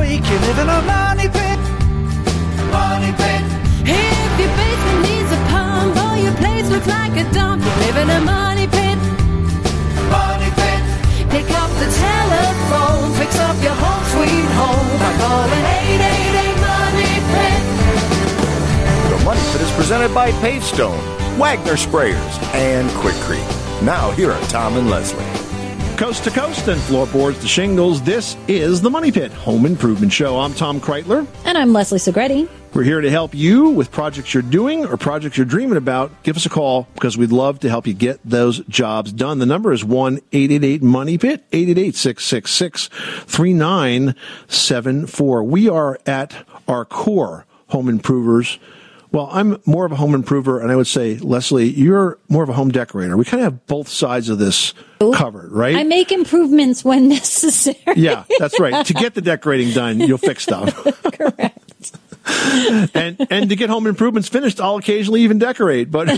earthquake, you live in a money pit. Money pit. If your basement needs a pump or your place looks like a dump, you live in a money pit. Money pit. Pick up the telephone, fix up your home sweet home by calling 888 Money Pit. The Money Pit is presented by Pavestone, Wagner Sprayers, and Quick Creek. Now, here are Tom and Leslie. Coast to coast and floorboards to shingles, this is the Money Pit Home Improvement Show. I'm Tom Kraeutler. And I'm Leslie Segrete. We're here to help you with projects you're doing or projects you're dreaming about. Give us a call because we'd love to help you get those jobs done. The number is 1 888 Money Pit, 888 666 3974. We are at our core home improvers. Well, I'm more of a home improver, and I would say, Leslie, you're more of a home decorator. We kind of have both sides of this covered, right? I make improvements when necessary. yeah, that's right. to get the decorating done, you'll fix stuff. Correct. and and to get home improvements finished, I'll occasionally even decorate. But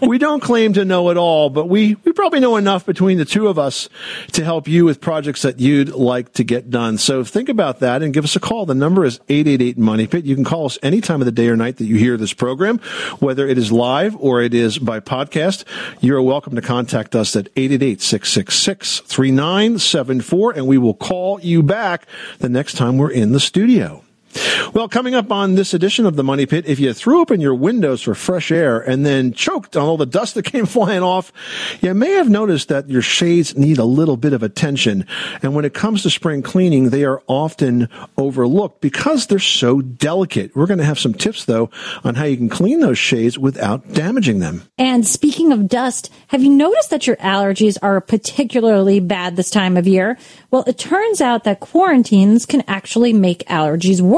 we don't claim to know it all, but we, we probably know enough between the two of us to help you with projects that you'd like to get done. So think about that and give us a call. The number is 888 Money Pit. You can call us any time of the day or night that you hear this program, whether it is live or it is by podcast. You're welcome to contact us at 888 666 3974 and we will call you back the next time we're in the studio. Well, coming up on this edition of the Money Pit, if you threw open your windows for fresh air and then choked on all the dust that came flying off, you may have noticed that your shades need a little bit of attention. And when it comes to spring cleaning, they are often overlooked because they're so delicate. We're going to have some tips though on how you can clean those shades without damaging them. And speaking of dust, have you noticed that your allergies are particularly bad this time of year? Well, it turns out that quarantines can actually make allergies worse.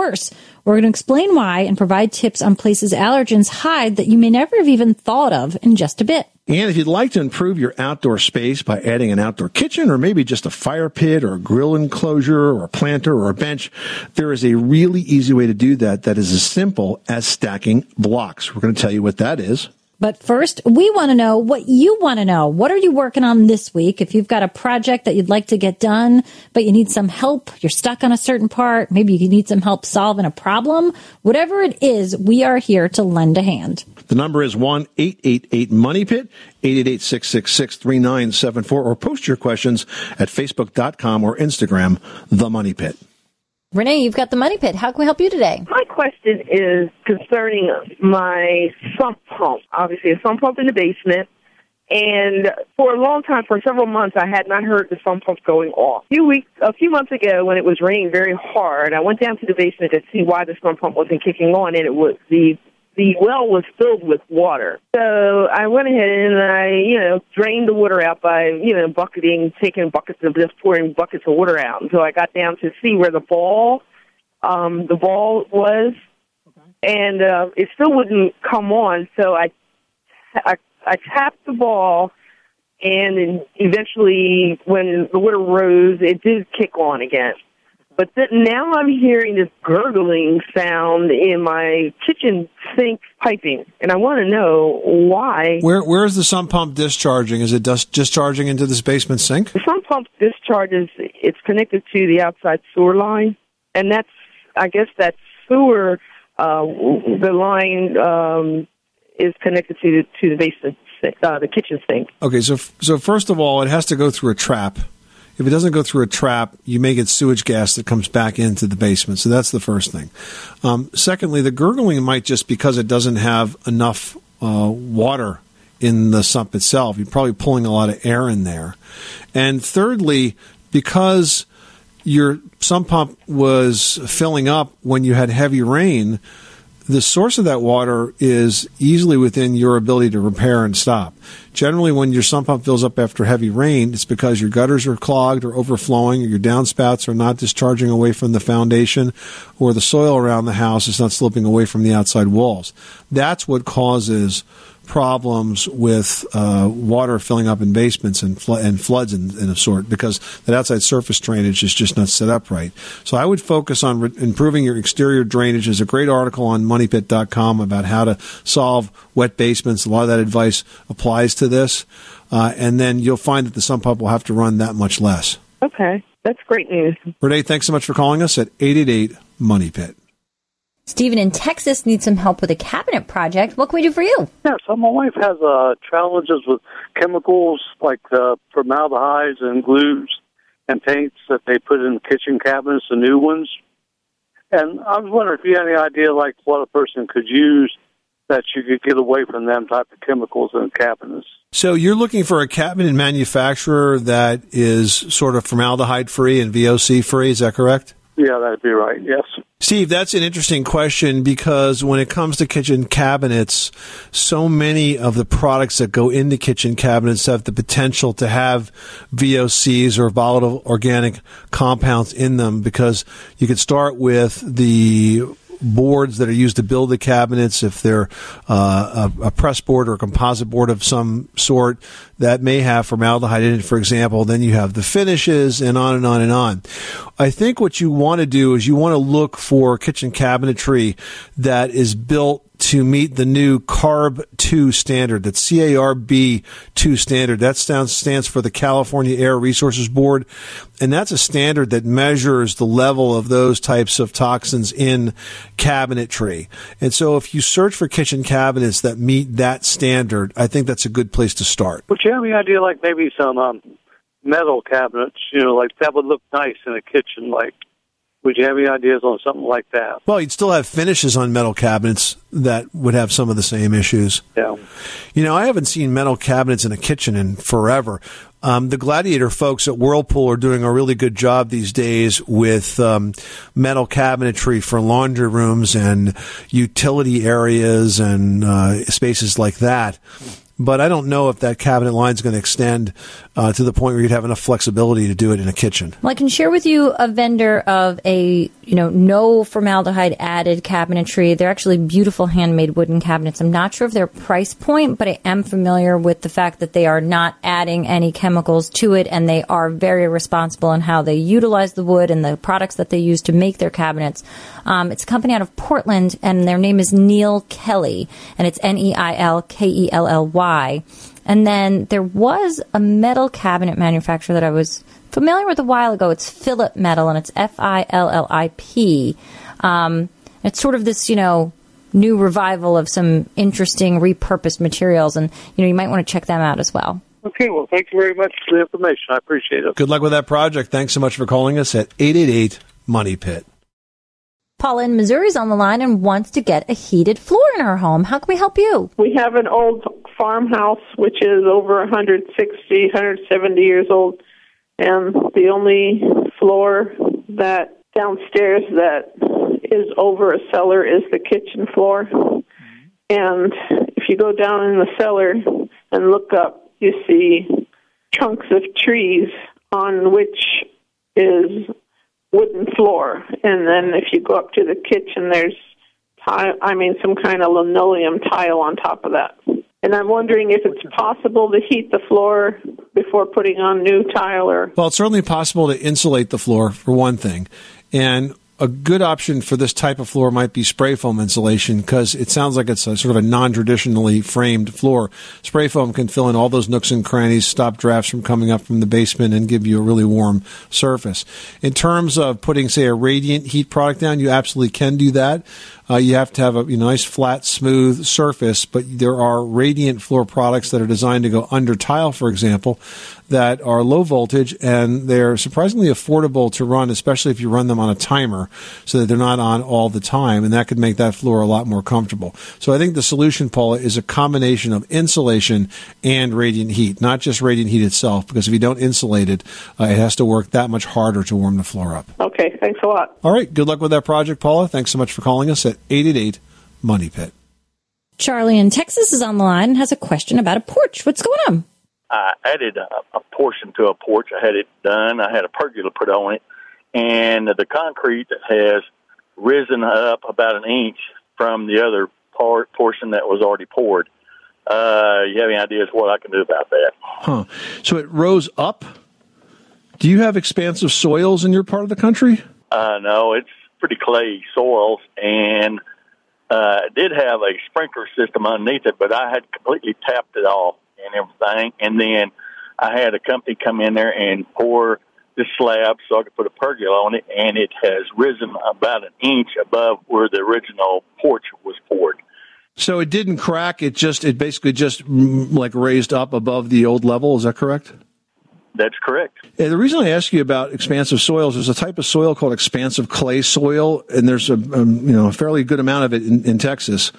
We're going to explain why and provide tips on places allergens hide that you may never have even thought of in just a bit. And if you'd like to improve your outdoor space by adding an outdoor kitchen or maybe just a fire pit or a grill enclosure or a planter or a bench, there is a really easy way to do that that is as simple as stacking blocks. We're going to tell you what that is. But first, we want to know what you want to know. What are you working on this week? If you've got a project that you'd like to get done, but you need some help, you're stuck on a certain part, maybe you need some help solving a problem, whatever it is, we are here to lend a hand. The number is 1 888 Money Pit, 888 666 3974, or post your questions at facebook.com or Instagram, The Money Pit. Renee, you've got the money pit. How can we help you today? My question is concerning my sump pump. Obviously, a sump pump in the basement. And for a long time, for several months, I had not heard the sump pump going off. A few weeks, a few months ago, when it was raining very hard, I went down to the basement to see why the sump pump wasn't kicking on, and it was the the well was filled with water. So I went ahead and I, you know, drained the water out by, you know, bucketing, taking buckets of just pouring buckets of water out until I got down to see where the ball, um, the ball was, and uh, it still wouldn't come on. So I, I, I tapped the ball, and eventually, when the water rose, it did kick on again. But now I'm hearing this gurgling sound in my kitchen sink piping, and I want to know why. Where Where is the sump pump discharging? Is it just discharging into this basement sink? The sump pump discharges. It's connected to the outside sewer line, and that's I guess that sewer, uh, the line um, is connected to the, to the basement, sink, uh, the kitchen sink. Okay, so so first of all, it has to go through a trap. If it doesn't go through a trap, you may get sewage gas that comes back into the basement. So that's the first thing. Um, secondly, the gurgling might just because it doesn't have enough uh, water in the sump itself. You're probably pulling a lot of air in there. And thirdly, because your sump pump was filling up when you had heavy rain, the source of that water is easily within your ability to repair and stop. Generally, when your sump pump fills up after heavy rain, it's because your gutters are clogged or overflowing, or your downspouts are not discharging away from the foundation, or the soil around the house is not sloping away from the outside walls. That's what causes problems with uh, water filling up in basements and, fl- and floods in, in a sort because that outside surface drainage is just not set up right. So I would focus on re- improving your exterior drainage. There's a great article on moneypit.com about how to solve wet basements. A lot of that advice applies to this. Uh, and then you'll find that the sump pump will have to run that much less. Okay, that's great news. Renee, thanks so much for calling us at 888 Money Pit. Stephen in Texas needs some help with a cabinet project. What can we do for you? Yeah, so my wife has uh, challenges with chemicals like uh, formaldehydes and glues and paints that they put in the kitchen cabinets, the new ones. And I was wondering if you had any idea like what a person could use that you could get away from them type of chemicals in the cabinets. So you're looking for a cabinet manufacturer that is sort of formaldehyde free and VOC free, is that correct? Yeah, that'd be right. Yes. Steve, that's an interesting question because when it comes to kitchen cabinets, so many of the products that go into kitchen cabinets have the potential to have VOCs or volatile organic compounds in them because you could start with the boards that are used to build the cabinets, if they're uh, a, a, press board or a composite board of some sort, that may have formaldehyde in it, for example. Then you have the finishes and on and on and on. I think what you want to do is you want to look for kitchen cabinetry that is built to meet the new CARB 2 standard. That's CARB 2 standard. That stands, for the California Air Resources Board. And that's a standard that measures the level of those types of toxins in cabinetry. And so if you search for kitchen cabinets that meet that standard, I think that's a good place to start. Would you have any idea, like maybe some um, metal cabinets, you know, like that would look nice in a kitchen, like would you have any ideas on something like that? Well, you'd still have finishes on metal cabinets that would have some of the same issues. Yeah. You know, I haven't seen metal cabinets in a kitchen in forever. Um, the Gladiator folks at Whirlpool are doing a really good job these days with um, metal cabinetry for laundry rooms and utility areas and uh, spaces like that but I don't know if that cabinet line is going to extend uh, to the point where you'd have enough flexibility to do it in a kitchen. Well, I can share with you a vendor of a you know no formaldehyde added cabinetry. They're actually beautiful handmade wooden cabinets. I'm not sure of their price point, but I am familiar with the fact that they are not adding any chemicals to it, and they are very responsible in how they utilize the wood and the products that they use to make their cabinets. Um, it's a company out of Portland, and their name is Neil Kelly, and it's N E I L K E L L Y. And then there was a metal cabinet manufacturer that I was familiar with a while ago. It's Philip Metal, and it's F I L L I P. Um, it's sort of this, you know, new revival of some interesting repurposed materials, and you know, you might want to check them out as well. Okay, well, thank you very much for the information. I appreciate it. Good luck with that project. Thanks so much for calling us at 888 Money Pit. Paula in Missouri is on the line and wants to get a heated floor in her home. How can we help you? We have an old farmhouse which is over 160, 170 years old, and the only floor that downstairs that is over a cellar is the kitchen floor. And if you go down in the cellar and look up, you see trunks of trees on which is wooden floor. And then if you go up to the kitchen, there's tile, I mean, some kind of linoleum tile on top of that. And I'm wondering if it's possible to heat the floor before putting on new tile or. Well, it's certainly possible to insulate the floor, for one thing. And a good option for this type of floor might be spray foam insulation because it sounds like it's a sort of a non-traditionally framed floor. Spray foam can fill in all those nooks and crannies, stop drafts from coming up from the basement, and give you a really warm surface. In terms of putting, say, a radiant heat product down, you absolutely can do that. Uh, you have to have a you know, nice, flat, smooth surface, but there are radiant floor products that are designed to go under tile, for example, that are low voltage and they're surprisingly affordable to run, especially if you run them on a timer so that they're not on all the time. And that could make that floor a lot more comfortable. So I think the solution, Paula, is a combination of insulation and radiant heat, not just radiant heat itself, because if you don't insulate it, uh, it has to work that much harder to warm the floor up. Okay, thanks a lot. All right. Good luck with that project, Paula. Thanks so much for calling us at 888 Money Pit. Charlie in Texas is on the line and has a question about a porch. What's going on? I added a, a portion to a porch. I had it done. I had a pergola put on it, and the concrete has risen up about an inch from the other part portion that was already poured. Uh, you have any ideas what I can do about that? Huh. So it rose up. Do you have expansive soils in your part of the country? Uh, no, it's pretty clay soils, and uh, did have a sprinkler system underneath it, but I had completely tapped it off and everything. And then I had a company come in there and pour the slab so I could put a pergola on it, and it has risen about an inch above where the original porch was poured. So it didn't crack. It just it basically just mm, like raised up above the old level. Is that correct? That's correct. Yeah, the reason I ask you about expansive soils is a type of soil called expansive clay soil, and there's a, um, you know a fairly good amount of it in, in Texas.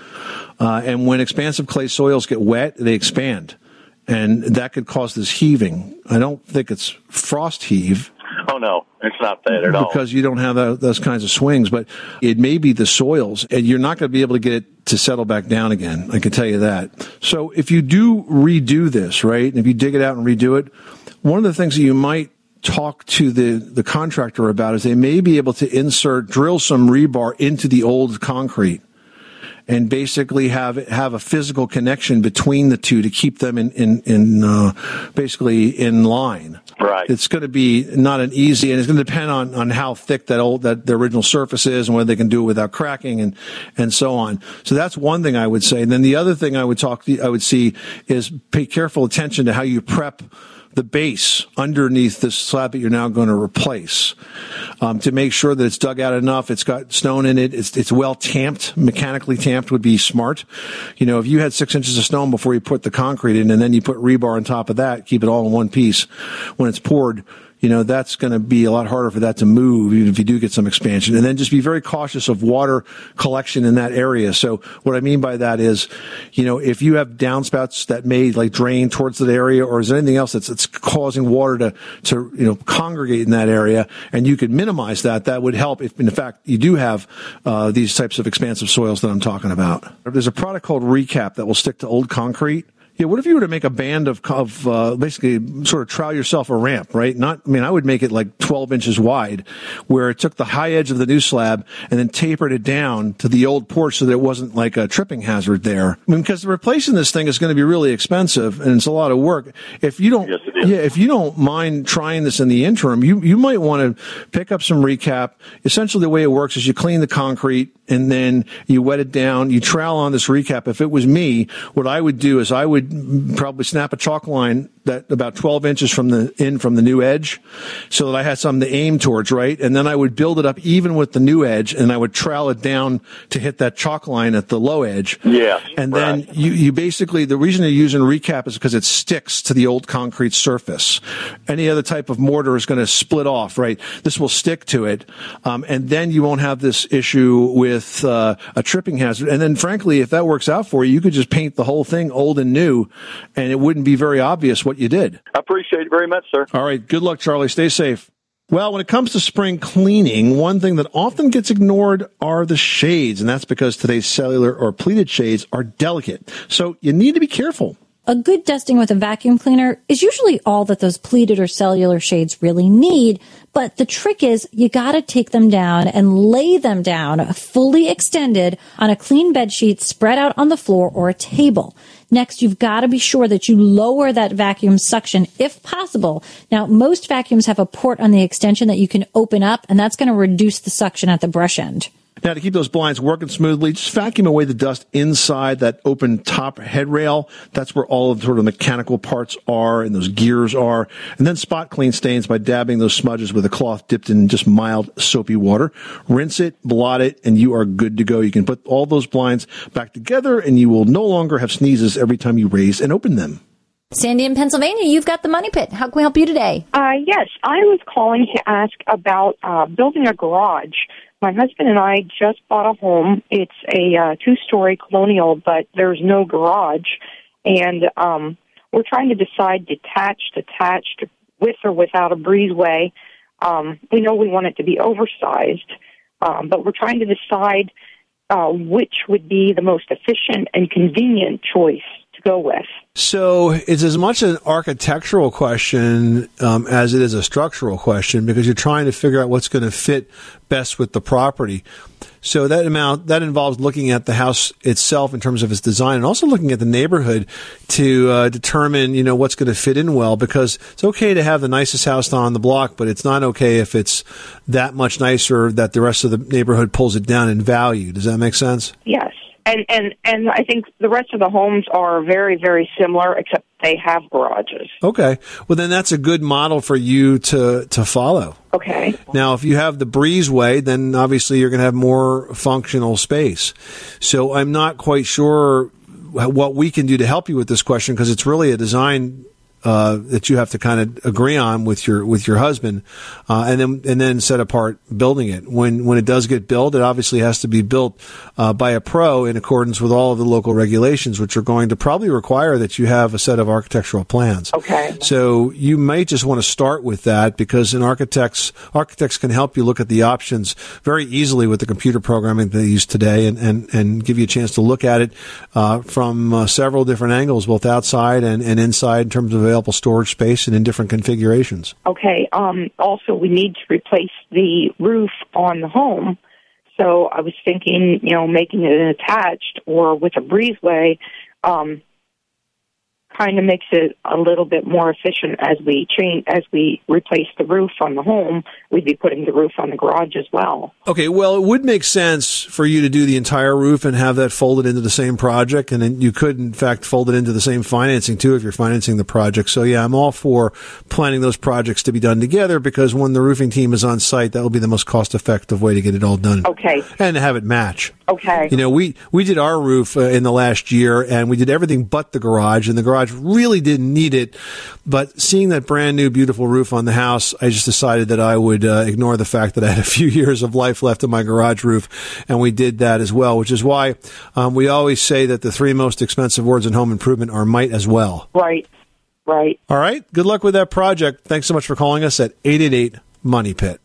Uh, and when expansive clay soils get wet, they expand, and that could cause this heaving. I don't think it's frost heave. Oh no, it's not that at all. Because you don't have that, those kinds of swings, but it may be the soils, and you're not going to be able to get it to settle back down again. I can tell you that. So if you do redo this, right, and if you dig it out and redo it, one of the things that you might talk to the, the contractor about is they may be able to insert, drill some rebar into the old concrete and basically have have a physical connection between the two to keep them in in, in uh, basically in line. Right. It's going to be not an easy, and it's going to depend on, on how thick that old that the original surface is, and whether they can do it without cracking, and and so on. So that's one thing I would say. And then the other thing I would talk, I would see is pay careful attention to how you prep the base underneath this slab that you're now going to replace um, to make sure that it's dug out enough. It's got stone in it. It's, it's well tamped, mechanically tamped would be smart. You know, if you had six inches of stone before you put the concrete in and then you put rebar on top of that, keep it all in one piece when it's poured, you know, that's going to be a lot harder for that to move, even if you do get some expansion. And then just be very cautious of water collection in that area. So what I mean by that is, you know, if you have downspouts that may like drain towards that area, or is there anything else that's, that's causing water to, to, you know, congregate in that area, and you could minimize that, that would help if, in fact, you do have, uh, these types of expansive soils that I'm talking about. There's a product called Recap that will stick to old concrete. Yeah, what if you were to make a band of, of uh, basically sort of trowel yourself a ramp, right? Not, I mean, I would make it like 12 inches wide, where it took the high edge of the new slab and then tapered it down to the old porch so that it wasn't like a tripping hazard there. I mean, because replacing this thing is going to be really expensive and it's a lot of work. If you don't, Yes, yeah, if you don't mind trying this in the interim, you, you might want to pick up some recap. Essentially, the way it works is you clean the concrete and then you wet it down. You trowel on this recap. If it was me, what I would do is I would probably snap a chalk line that about 12 inches from the in from the new edge so that I had something to aim towards, right? And then I would build it up even with the new edge and I would trowel it down to hit that chalk line at the low edge. Yeah, And then right. you, you basically, the reason you're using recap is because it sticks to the old concrete surface. Any other type of mortar is going to split off, right? This will stick to it. Um, and then you won't have this issue with, uh, a tripping hazard. And then frankly, if that works out for you, you could just paint the whole thing old and new and it wouldn't be very obvious what you did. I appreciate it very much, sir. All right. Good luck, Charlie. Stay safe. Well, when it comes to spring cleaning, one thing that often gets ignored are the shades, and that's because today's cellular or pleated shades are delicate. So you need to be careful. A good dusting with a vacuum cleaner is usually all that those pleated or cellular shades really need. But the trick is you gotta take them down and lay them down fully extended on a clean bed sheet spread out on the floor or a table. Next, you've got to be sure that you lower that vacuum suction if possible. Now, most vacuums have a port on the extension that you can open up, and that's going to reduce the suction at the brush end. Now, to keep those blinds working smoothly, just vacuum away the dust inside that open top head rail. That's where all of the sort of mechanical parts are and those gears are. And then spot clean stains by dabbing those smudges with a cloth dipped in just mild soapy water. Rinse it, blot it, and you are good to go. You can put all those blinds back together and you will no longer have sneezes every time you raise and open them. Sandy in Pennsylvania, you've got the money pit. How can we help you today? Uh, yes, I was calling to ask about uh, building a garage. My husband and I just bought a home. It's a uh, two-story colonial, but there's no garage, and um, we're trying to decide detached, attached, with or without a breezeway. Um, we know we want it to be oversized, um, but we're trying to decide uh, which would be the most efficient and convenient choice to go with. So it's as much an architectural question um, as it is a structural question because you're trying to figure out what's going to fit best with the property. So that amount that involves looking at the house itself in terms of its design, and also looking at the neighborhood to uh, determine you know what's going to fit in well. Because it's okay to have the nicest house on the block, but it's not okay if it's that much nicer that the rest of the neighborhood pulls it down in value. Does that make sense? Yes. And and and I think the rest of the homes are very very similar, except they have garages. Okay. Well, then that's a good model for you to, to follow. Okay. Now, if you have the breezeway, then obviously you're going to have more functional space. So I'm not quite sure what we can do to help you with this question because it's really a design uh, that you have to kind of agree on with your with your husband, uh, and then and then set apart building it. When when it does get built, it obviously has to be built uh, by a pro in accordance with all of the local regulations, which are going to probably require that you have a set of architectural plans. Okay. So you may just want to start with that because an architects architects can help you look at the options very easily with the computer programming they use today, and and, and give you a chance to look at it uh, from uh, several different angles, both outside and, and inside in terms of available storage space and in different configurations. Okay. Um, also, we need to replace the roof on the home. So I was thinking, you know, making it attached or with a breezeway. Um, kind of makes it a little bit more efficient as we change as we replace the roof on the home. We'd be putting the roof on the garage as well. Okay, well, it would make sense for you to do the entire roof and have that folded into the same project, and then you could, in fact, fold it into the same financing too if you're financing the project. So, yeah, I'm all for planning those projects to be done together because when the roofing team is on site, that will be the most cost-effective way to get it all done. Okay. And have it match. Okay. You know, we we did our roof uh, in the last year, and we did everything but the garage, and the garage really didn't need it. But seeing that brand new, beautiful roof on the house, I just decided that I would uh, ignore the fact that I had a few years of life left in my garage roof, and we did that as well. Which is why um, we always say that the three most expensive words in home improvement are might as well. Right. Right. All right. Good luck with that project. Thanks so much for calling us at eight eight eight Money Pit.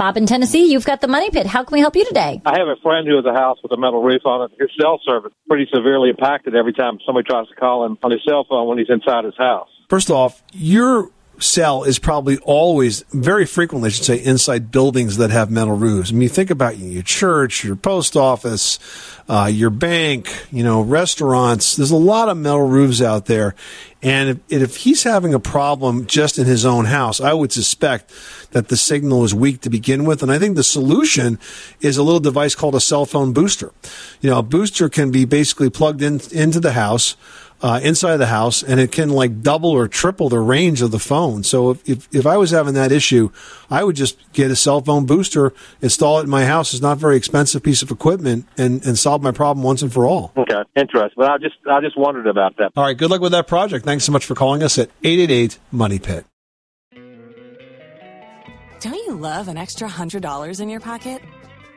Bob in Tennessee, you've got the money pit. How can we help you today? I have a friend who has a house with a metal roof on it. His cell service pretty severely impacted every time somebody tries to call him on his cell phone when he's inside his house. First off, your cell is probably always, very frequently, I should say, inside buildings that have metal roofs. I mean, you think about your church, your post office, uh, your bank, you know, restaurants. There's a lot of metal roofs out there. And if, if he's having a problem just in his own house, I would suspect that the signal is weak to begin with. And I think the solution is a little device called a cell phone booster. You know, a booster can be basically plugged in into the house uh, inside the house, and it can like double or triple the range of the phone. So if, if, if I was having that issue, I would just get a cell phone booster, install it in my house. It's not a very expensive piece of equipment, and, and solve my problem once and for all. Okay, interesting. But I just I just wondered about that. All right, good luck with that project. Thanks so much for calling us at 888 Money Pit. Don't you love an extra $100 in your pocket?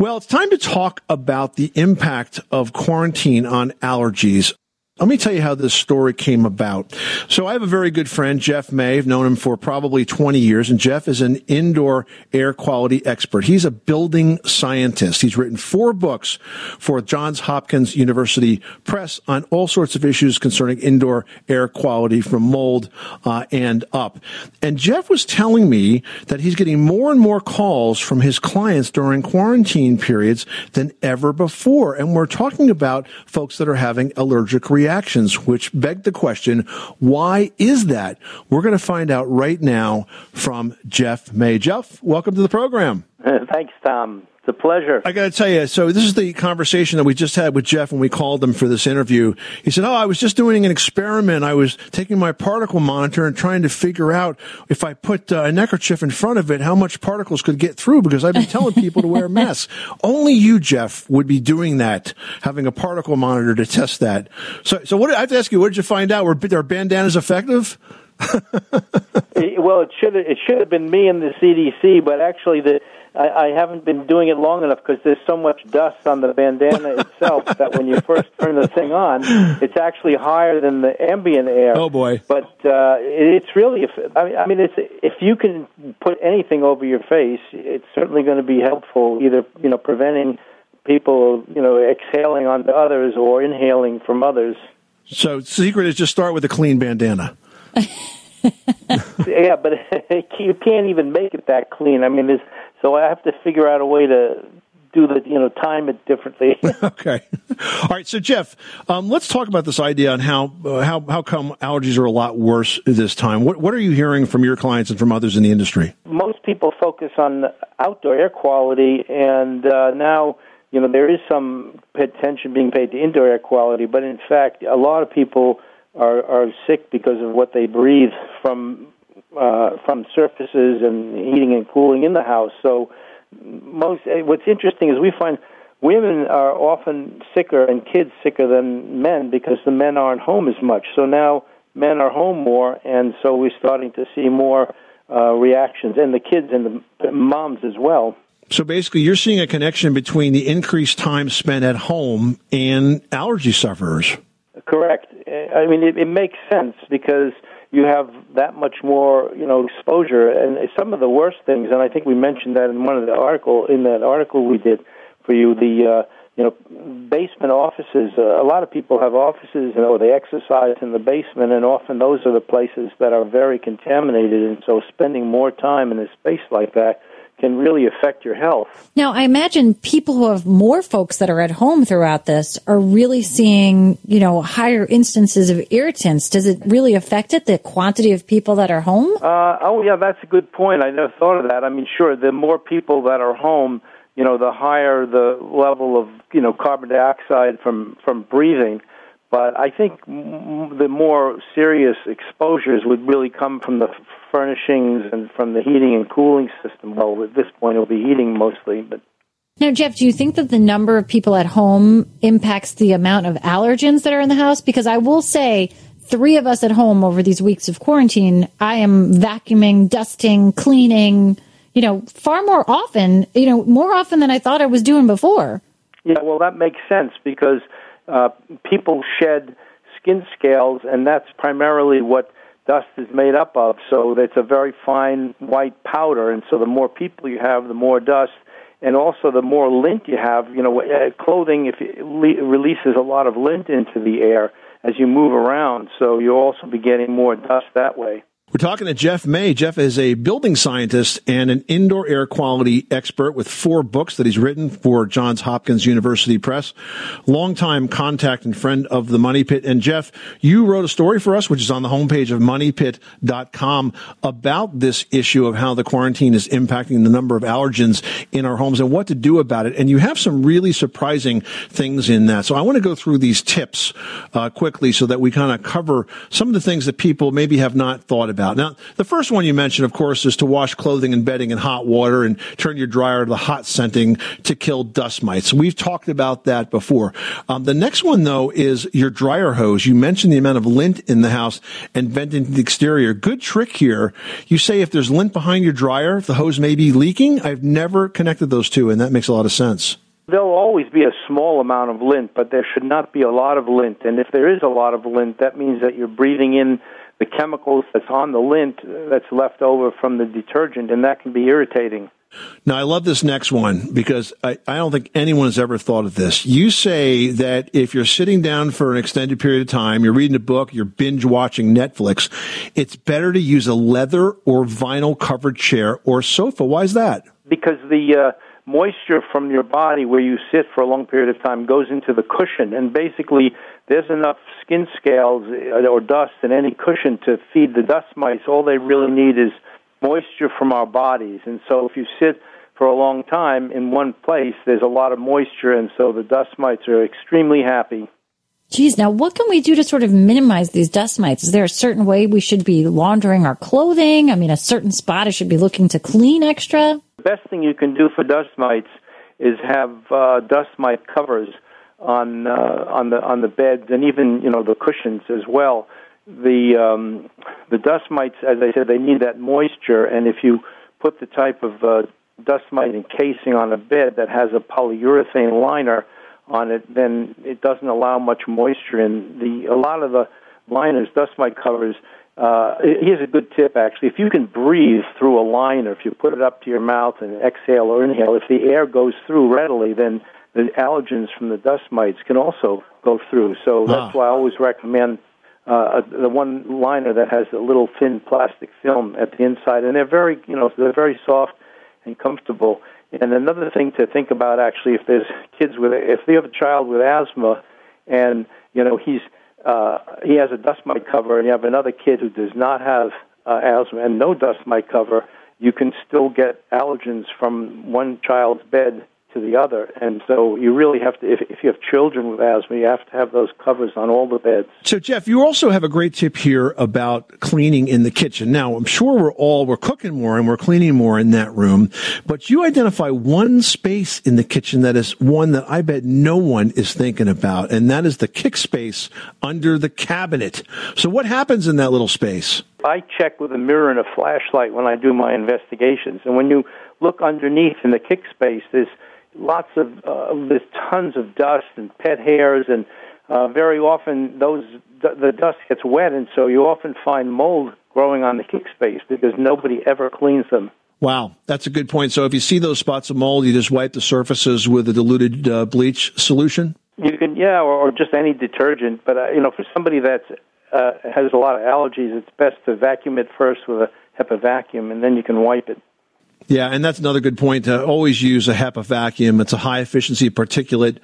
Well, it's time to talk about the impact of quarantine on allergies. Let me tell you how this story came about. So I have a very good friend, Jeff May. I've known him for probably 20 years, and Jeff is an indoor air quality expert. He's a building scientist. He's written four books for Johns Hopkins University Press on all sorts of issues concerning indoor air quality from mold uh, and up. And Jeff was telling me that he's getting more and more calls from his clients during quarantine periods than ever before. And we're talking about folks that are having allergic reactions reactions, which beg the question, why is that? We're going to find out right now from Jeff May. Jeff, welcome to the program. Uh, thanks, Tom. It's a pleasure. I got to tell you, so this is the conversation that we just had with Jeff when we called him for this interview. He said, Oh, I was just doing an experiment. I was taking my particle monitor and trying to figure out if I put uh, a neckerchief in front of it, how much particles could get through because I've been telling people to wear masks. Only you, Jeff, would be doing that, having a particle monitor to test that. So, so what, I have to ask you, what did you find out? Were, are bandanas effective? well, it should it should have been me and the CDC, but actually the I, I haven't been doing it long enough because there's so much dust on the bandana itself that when you first turn the thing on, it's actually higher than the ambient air. Oh boy! But uh, it, it's really, if, I mean, I mean, it's if you can put anything over your face, it's certainly going to be helpful. Either you know, preventing people, you know, exhaling onto others or inhaling from others. So, secret is just start with a clean bandana. yeah, but you can't even make it that clean. I mean, there's, so I have to figure out a way to do the you know time it differently. okay, all right. So Jeff, um, let's talk about this idea on how uh, how how come allergies are a lot worse this time. What what are you hearing from your clients and from others in the industry? Most people focus on outdoor air quality, and uh, now you know there is some attention being paid to indoor air quality, but in fact, a lot of people are are sick because of what they breathe from uh, from surfaces and heating and cooling in the house. So most eh, what's interesting is we find women are often sicker and kids sicker than men because the men aren't home as much. So now men are home more, and so we're starting to see more uh, reactions, and the kids and the moms as well. So basically, you're seeing a connection between the increased time spent at home and allergy sufferers. Correct. I mean, it, it makes sense because you have that much more, you know, exposure. And some of the worst things, and I think we mentioned that in one of the article in that article we did for you, the uh, you know basement offices. Uh, a lot of people have offices, you know, they exercise in the basement, and often those are the places that are very contaminated. And so, spending more time in a space like that can really affect your health. Now, I imagine people who have more folks that are at home throughout this are really seeing, you know, higher instances of irritants. Does it really affect it, the quantity of people that are home? Uh, oh, yeah, that's a good point. I never thought of that. I mean, sure, the more people that are home, you know, the higher the level of, you know, carbon dioxide from, from breathing. But I think the more serious exposures would really come from the furnishings and from the heating and cooling system. Well, at this point, it'll be heating mostly, but. Now, Jeff, do you think that the number of people at home impacts the amount of allergens that are in the house? Because I will say, three of us at home over these weeks of quarantine, I am vacuuming, dusting, cleaning, you know, far more often, you know, more often than I thought I was doing before. Yeah, well, that makes sense because uh, people shed skin scales, and that's primarily what dust is made up of. So it's a very fine white powder, and so the more people you have, the more dust, and also the more lint you have. You know, uh, clothing if it le- releases a lot of lint into the air as you move around, so you'll also be getting more dust that way. We're talking to Jeff May. Jeff is a building scientist and an indoor air quality expert with four books that he's written for Johns Hopkins University Press. Longtime contact and friend of the Money Pit. And Jeff, you wrote a story for us, which is on the homepage of moneypit.com about this issue of how the quarantine is impacting the number of allergens in our homes and what to do about it. And you have some really surprising things in that. So I want to go through these tips uh, quickly so that we kind of cover some of the things that people maybe have not thought about about. Now, the first one you mentioned, of course, is to wash clothing and bedding in hot water and turn your dryer to the hot scenting to kill dust mites. We've talked about that before. Um, the next one, though, is your dryer hose. You mentioned the amount of lint in the house and venting the exterior. Good trick here. You say if there's lint behind your dryer, if the hose may be leaking. I've never connected those two, and that makes a lot of sense. There'll always be a small amount of lint, but there should not be a lot of lint. And if there is a lot of lint, that means that you're breathing in the chemicals that's on the lint that's left over from the detergent, and that can be irritating. Now, I love this next one because I, I don't think anyone has ever thought of this. You say that if you're sitting down for an extended period of time, you're reading a book, you're binge watching Netflix, it's better to use a leather or vinyl covered chair or sofa. Why is that? Because the uh, moisture from your body where you sit for a long period of time goes into the cushion, and basically there's enough skin scales uh, or dust in any cushion to feed the dust mites. All they really need is moisture from our bodies. And so if you sit for a long time in one place, there's a lot of moisture, and so the dust mites are extremely happy. Geez, now what can we do to sort of minimize these dust mites? Is there a certain way we should be laundering our clothing? I mean, a certain spot I should be looking to clean extra? The best thing you can do for dust mites is have uh, dust mite covers on uh, on the on the beds and even you know the cushions as well. The um, the dust mites, as I said, they need that moisture, and if you put the type of uh, dust mite encasing on a bed that has a polyurethane liner on it, then it doesn't allow much moisture in. The a lot of the liners, dust mite covers. Uh, here's a good tip, actually. If you can breathe through a liner, if you put it up to your mouth and exhale or inhale, if the air goes through readily, then the allergens from the dust mites can also go through. So that's Ah. why I always recommend uh, the one liner that has a little thin plastic film at the inside, and they're very, you know, they're very soft and comfortable. And another thing to think about, actually, if there's kids with, if you have a child with asthma, and you know he's uh, he has a dust mite cover, and you have another kid who does not have uh, asthma and no dust mite cover, you can still get allergens from one child's bed to the other. And so you really have to, if, if you have children with asthma, you have to have those covers on all the beds. So, Jeff, you also have a great tip here about cleaning in the kitchen. Now, I'm sure we're all we're cooking more and we're cleaning more in that room, but you identify one space in the kitchen that is one that I bet no one is thinking about, and that is the kick space under the cabinet. So, what happens in that little space? I check with a mirror and a flashlight when I do my investigations. And when you look underneath in the kick space, there's lots of uh, there's tons of dust and pet hairs, and uh, very often those the dust gets wet, and so you often find mold growing on the kick space because nobody ever cleans them. Wow, that's a good point. So, if you see those spots of mold, you just wipe the surfaces with a diluted uh, bleach solution. You can, yeah, or, or just any detergent. But uh, you know, for somebody that uh, has a lot of allergies, it's best to vacuum it first with a HEPA vacuum, and then you can wipe it. Yeah, and that's another good point. To always use a HEPA vacuum. It's a high efficiency particulate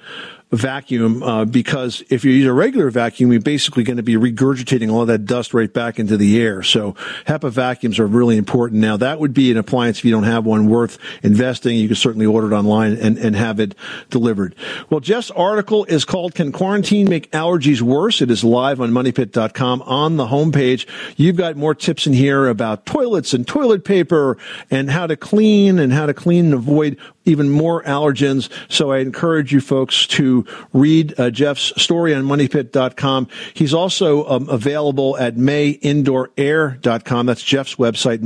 vacuum uh, because if you use a regular vacuum, you're basically going to be regurgitating all that dust right back into the air. So HEPA vacuums are really important. Now that would be an appliance if you don't have one worth investing. You can certainly order it online and, and have it delivered. Well, Jeff's article is called "Can Quarantine Make Allergies Worse?" It is live on MoneyPit.com on the homepage. You've got more tips in here about toilets and toilet paper and how to clean and how to clean and avoid even more allergens. So I encourage you folks to read uh, Jeff's story on moneypit.com. He's also um, available at mayindoorair.com. That's Jeff's website,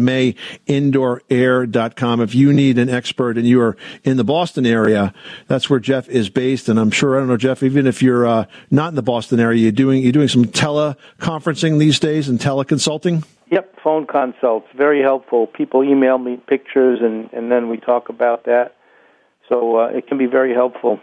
mayindoorair.com. If you need an expert and you are in the Boston area, that's where Jeff is based. And I'm sure, I don't know, Jeff, even if you're uh, not in the Boston area, you're doing, you're doing some teleconferencing these days and teleconsulting? Yep, phone consults, very helpful. People email me pictures, and, and then we talk about that. So uh, it can be very helpful.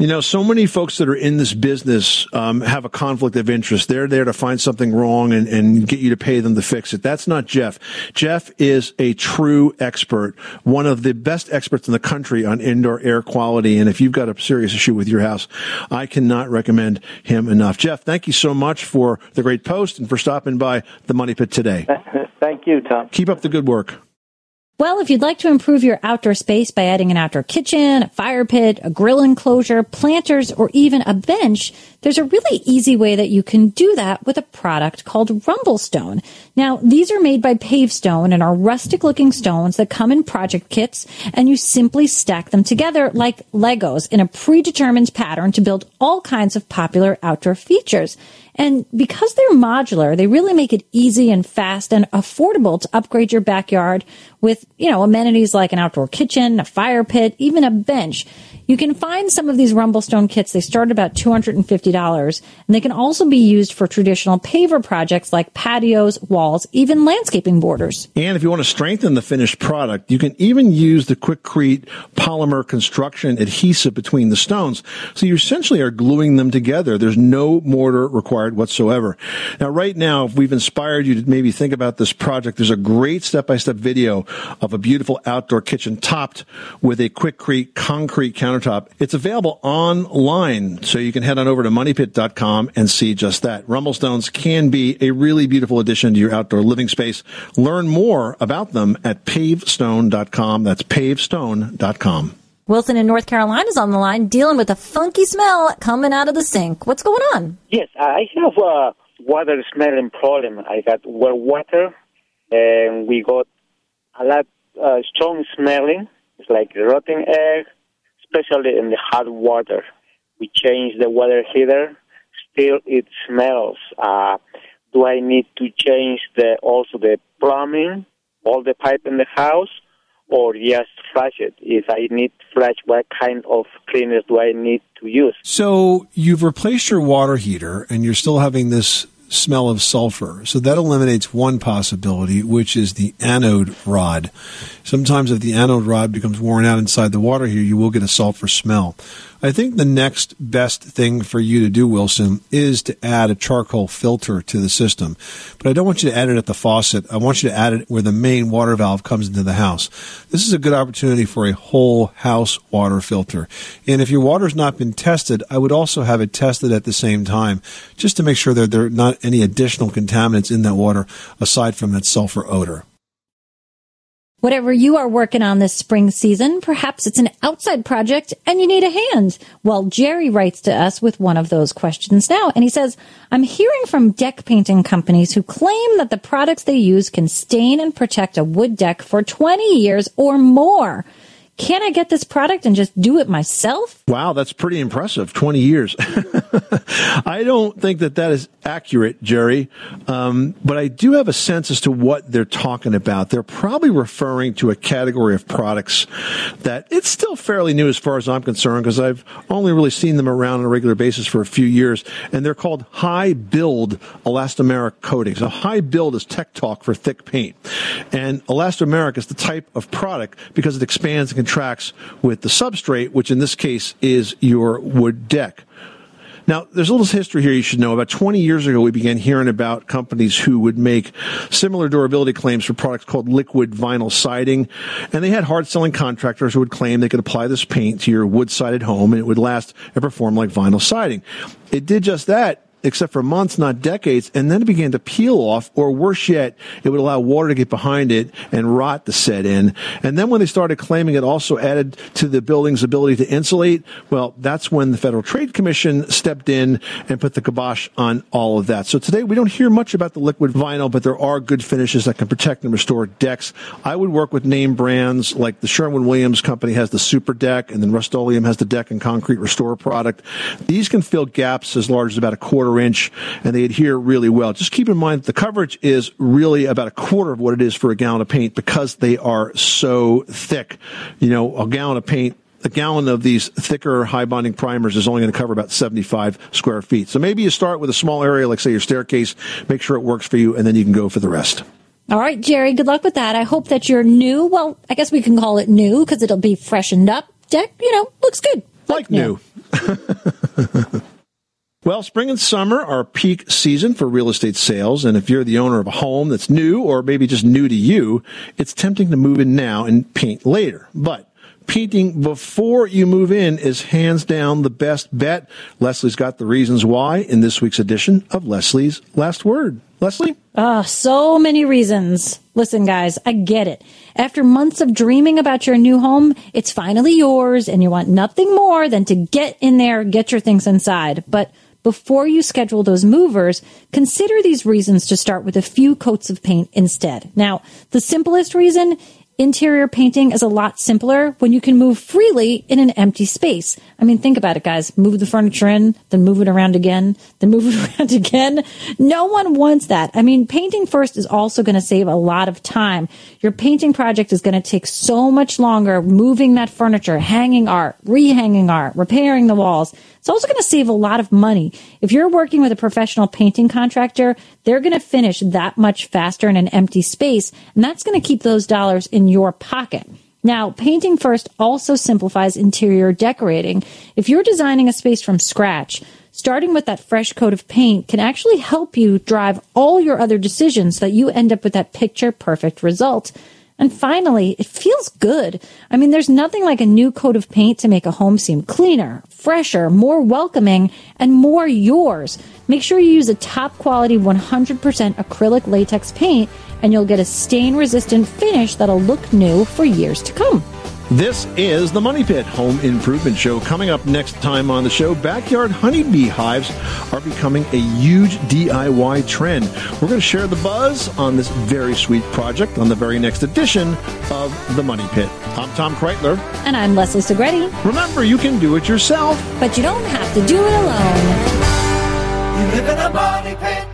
You know, so many folks that are in this business um, have a conflict of interest. They're there to find something wrong and, and get you to pay them to fix it. That's not Jeff. Jeff is a true expert, one of the best experts in the country on indoor air quality. And if you've got a serious issue with your house, I cannot recommend him enough. Jeff, thank you so much for the great post and for stopping by the Money Pit today. Thank you, Tom. Keep up the good work. Well, if you'd like to improve your outdoor space by adding an outdoor kitchen, a fire pit, a grill enclosure, planters, or even a bench, there's a really easy way that you can do that with a product called Rumblestone. Now, these are made by Pavestone and are rustic looking stones that come in project kits, and you simply stack them together like Legos in a predetermined pattern to build all kinds of popular outdoor features. And because they're modular, they really make it easy and fast and affordable to upgrade your backyard with, you know, amenities like an outdoor kitchen, a fire pit, even a bench. You can find some of these Rumblestone kits. They start at about $250 and they can also be used for traditional paver projects like patios, walls, even landscaping borders. And if you want to strengthen the finished product, you can even use the Quikrete polymer construction adhesive between the stones. So you essentially are gluing them together. There's no mortar required whatsoever. Now, right now, if we've inspired you to maybe think about this project, there's a great step-by-step video of a beautiful outdoor kitchen topped with a Quikrete concrete countertop. It's available online, so you can head on over to moneypit.com and see just that. Rumblestones can be a really beautiful addition to your outdoor living space. Learn more about them at pavestone.com. That's pavestone.com. Wilson in North Carolina is on the line dealing with a funky smell coming out of the sink. What's going on? Yes, I have a water smelling problem. I got well water, and we got a lot uh, strong smelling. It's like rotten egg, especially in the hot water. We change the water heater, still it smells. Uh, do I need to change the also the plumbing, all the pipe in the house, or just flush it? If I need flush, what kind of cleaners do I need to use? So you've replaced your water heater and you're still having this smell of sulfur. So that eliminates one possibility, which is the anode rod. Sometimes if the anode rod becomes worn out inside the water heater, you will get a sulfur smell. I think the next best thing for you to do, Wilson, is to add a charcoal filter to the system. But I don't want you to add it at the faucet. I want you to add it where the main water valve comes into the house. This is a good opportunity for a whole house water filter. And if your water's not been tested, I would also have it tested at the same time, just to make sure that there are not any additional contaminants in that water aside from that sulfur odor. Whatever you are working on this spring season, perhaps it's an outside project and you need a hand. Well, Jerry writes to us with one of those questions now, and he says, I'm hearing from deck painting companies who claim that the products they use can stain and protect a wood deck for 20 years or more. Can I get this product and just do it myself? Wow, that's pretty impressive. 20 years. I don't think that that is accurate, Jerry. Um, but I do have a sense as to what they're talking about. They're probably referring to a category of products that it's still fairly new as far as I'm concerned because I've only really seen them around on a regular basis for a few years. And they're called high build elastomeric coatings. A high build is tech talk for thick paint. And elastomeric is the type of product because it expands and contracts with the substrate, which in this case is your wood deck. Now, there's a little history here you should know. About 20 years ago, we began hearing about companies who would make similar durability claims for products called liquid vinyl siding. And they had hard selling contractors who would claim they could apply this paint to your wood sided home and it would last and perform like vinyl siding. It did just that except for months, not decades, and then it began to peel off, or worse yet, it would allow water to get behind it and rot to set in. And then when they started claiming it also added to the building's ability to insulate, well, that's when the Federal Trade Commission stepped in and put the kibosh on all of that. So today we don't hear much about the liquid vinyl, but there are good finishes that can protect and restore decks. I would work with name brands like the Sherwin Williams company has the Super Deck, and then Rust-Oleum has the Deck and Concrete Restore product. These can fill gaps as large as about a quarter inch and they adhere really well. Just keep in mind the coverage is really about a quarter of what it is for a gallon of paint because they are so thick. You know, a gallon of paint a gallon of these thicker high bonding primers is only going to cover about 75 square feet. So maybe you start with a small area, like say your staircase, make sure it works for you, and then you can go for the rest. All right, Jerry, good luck with that. I hope that your new, well, I guess we can call it new because it'll be freshened up deck, you know, looks good. Like, new. Well, spring and summer are peak season for real estate sales. And if you're the owner of a home that's new or maybe just new to you, it's tempting to move in now and paint later. But painting before you move in is hands down the best bet. Leslie's got the reasons why in this week's edition of Leslie's Last Word. Leslie? Ah, so many reasons. Listen, guys, I get it. After months of dreaming about your new home, it's finally yours and you want nothing more than to get in there, get your things inside. But before you schedule those movers, consider these reasons to start with a few coats of paint instead. Now, the simplest reason interior painting is a lot simpler when you can move freely in an empty space. I mean, think about it, guys. Move the furniture in, then move it around again, then move it around again. No one wants that. I mean, painting first is also going to save a lot of time. Your painting project is going to take so much longer moving that furniture, hanging art, rehanging art, repairing the walls. It's also going to save a lot of money. If you're working with a professional painting contractor, they're going to finish that much faster in an empty space, and that's going to keep those dollars in your pocket. Now, painting first also simplifies interior decorating. If you're designing a space from scratch, starting with that fresh coat of paint can actually help you drive all your other decisions so that you end up with that picture perfect result. And finally, it feels good. I mean, there's nothing like a new coat of paint to make a home seem cleaner, fresher, more welcoming, and more yours. Make sure you use a top quality 100% acrylic latex paint, and you'll get a stain resistant finish that'll look new for years to come. This is the Money Pit Home Improvement Show. Coming up next time on the show, backyard honeybee hives are becoming a huge DIY trend. We're going to share the buzz on this very sweet project on the very next edition of the Money Pit. I'm Tom Kraeutler. And I'm Leslie Segrete. Remember, you can do it yourself, but you don't have to do it alone. You live in a money pit.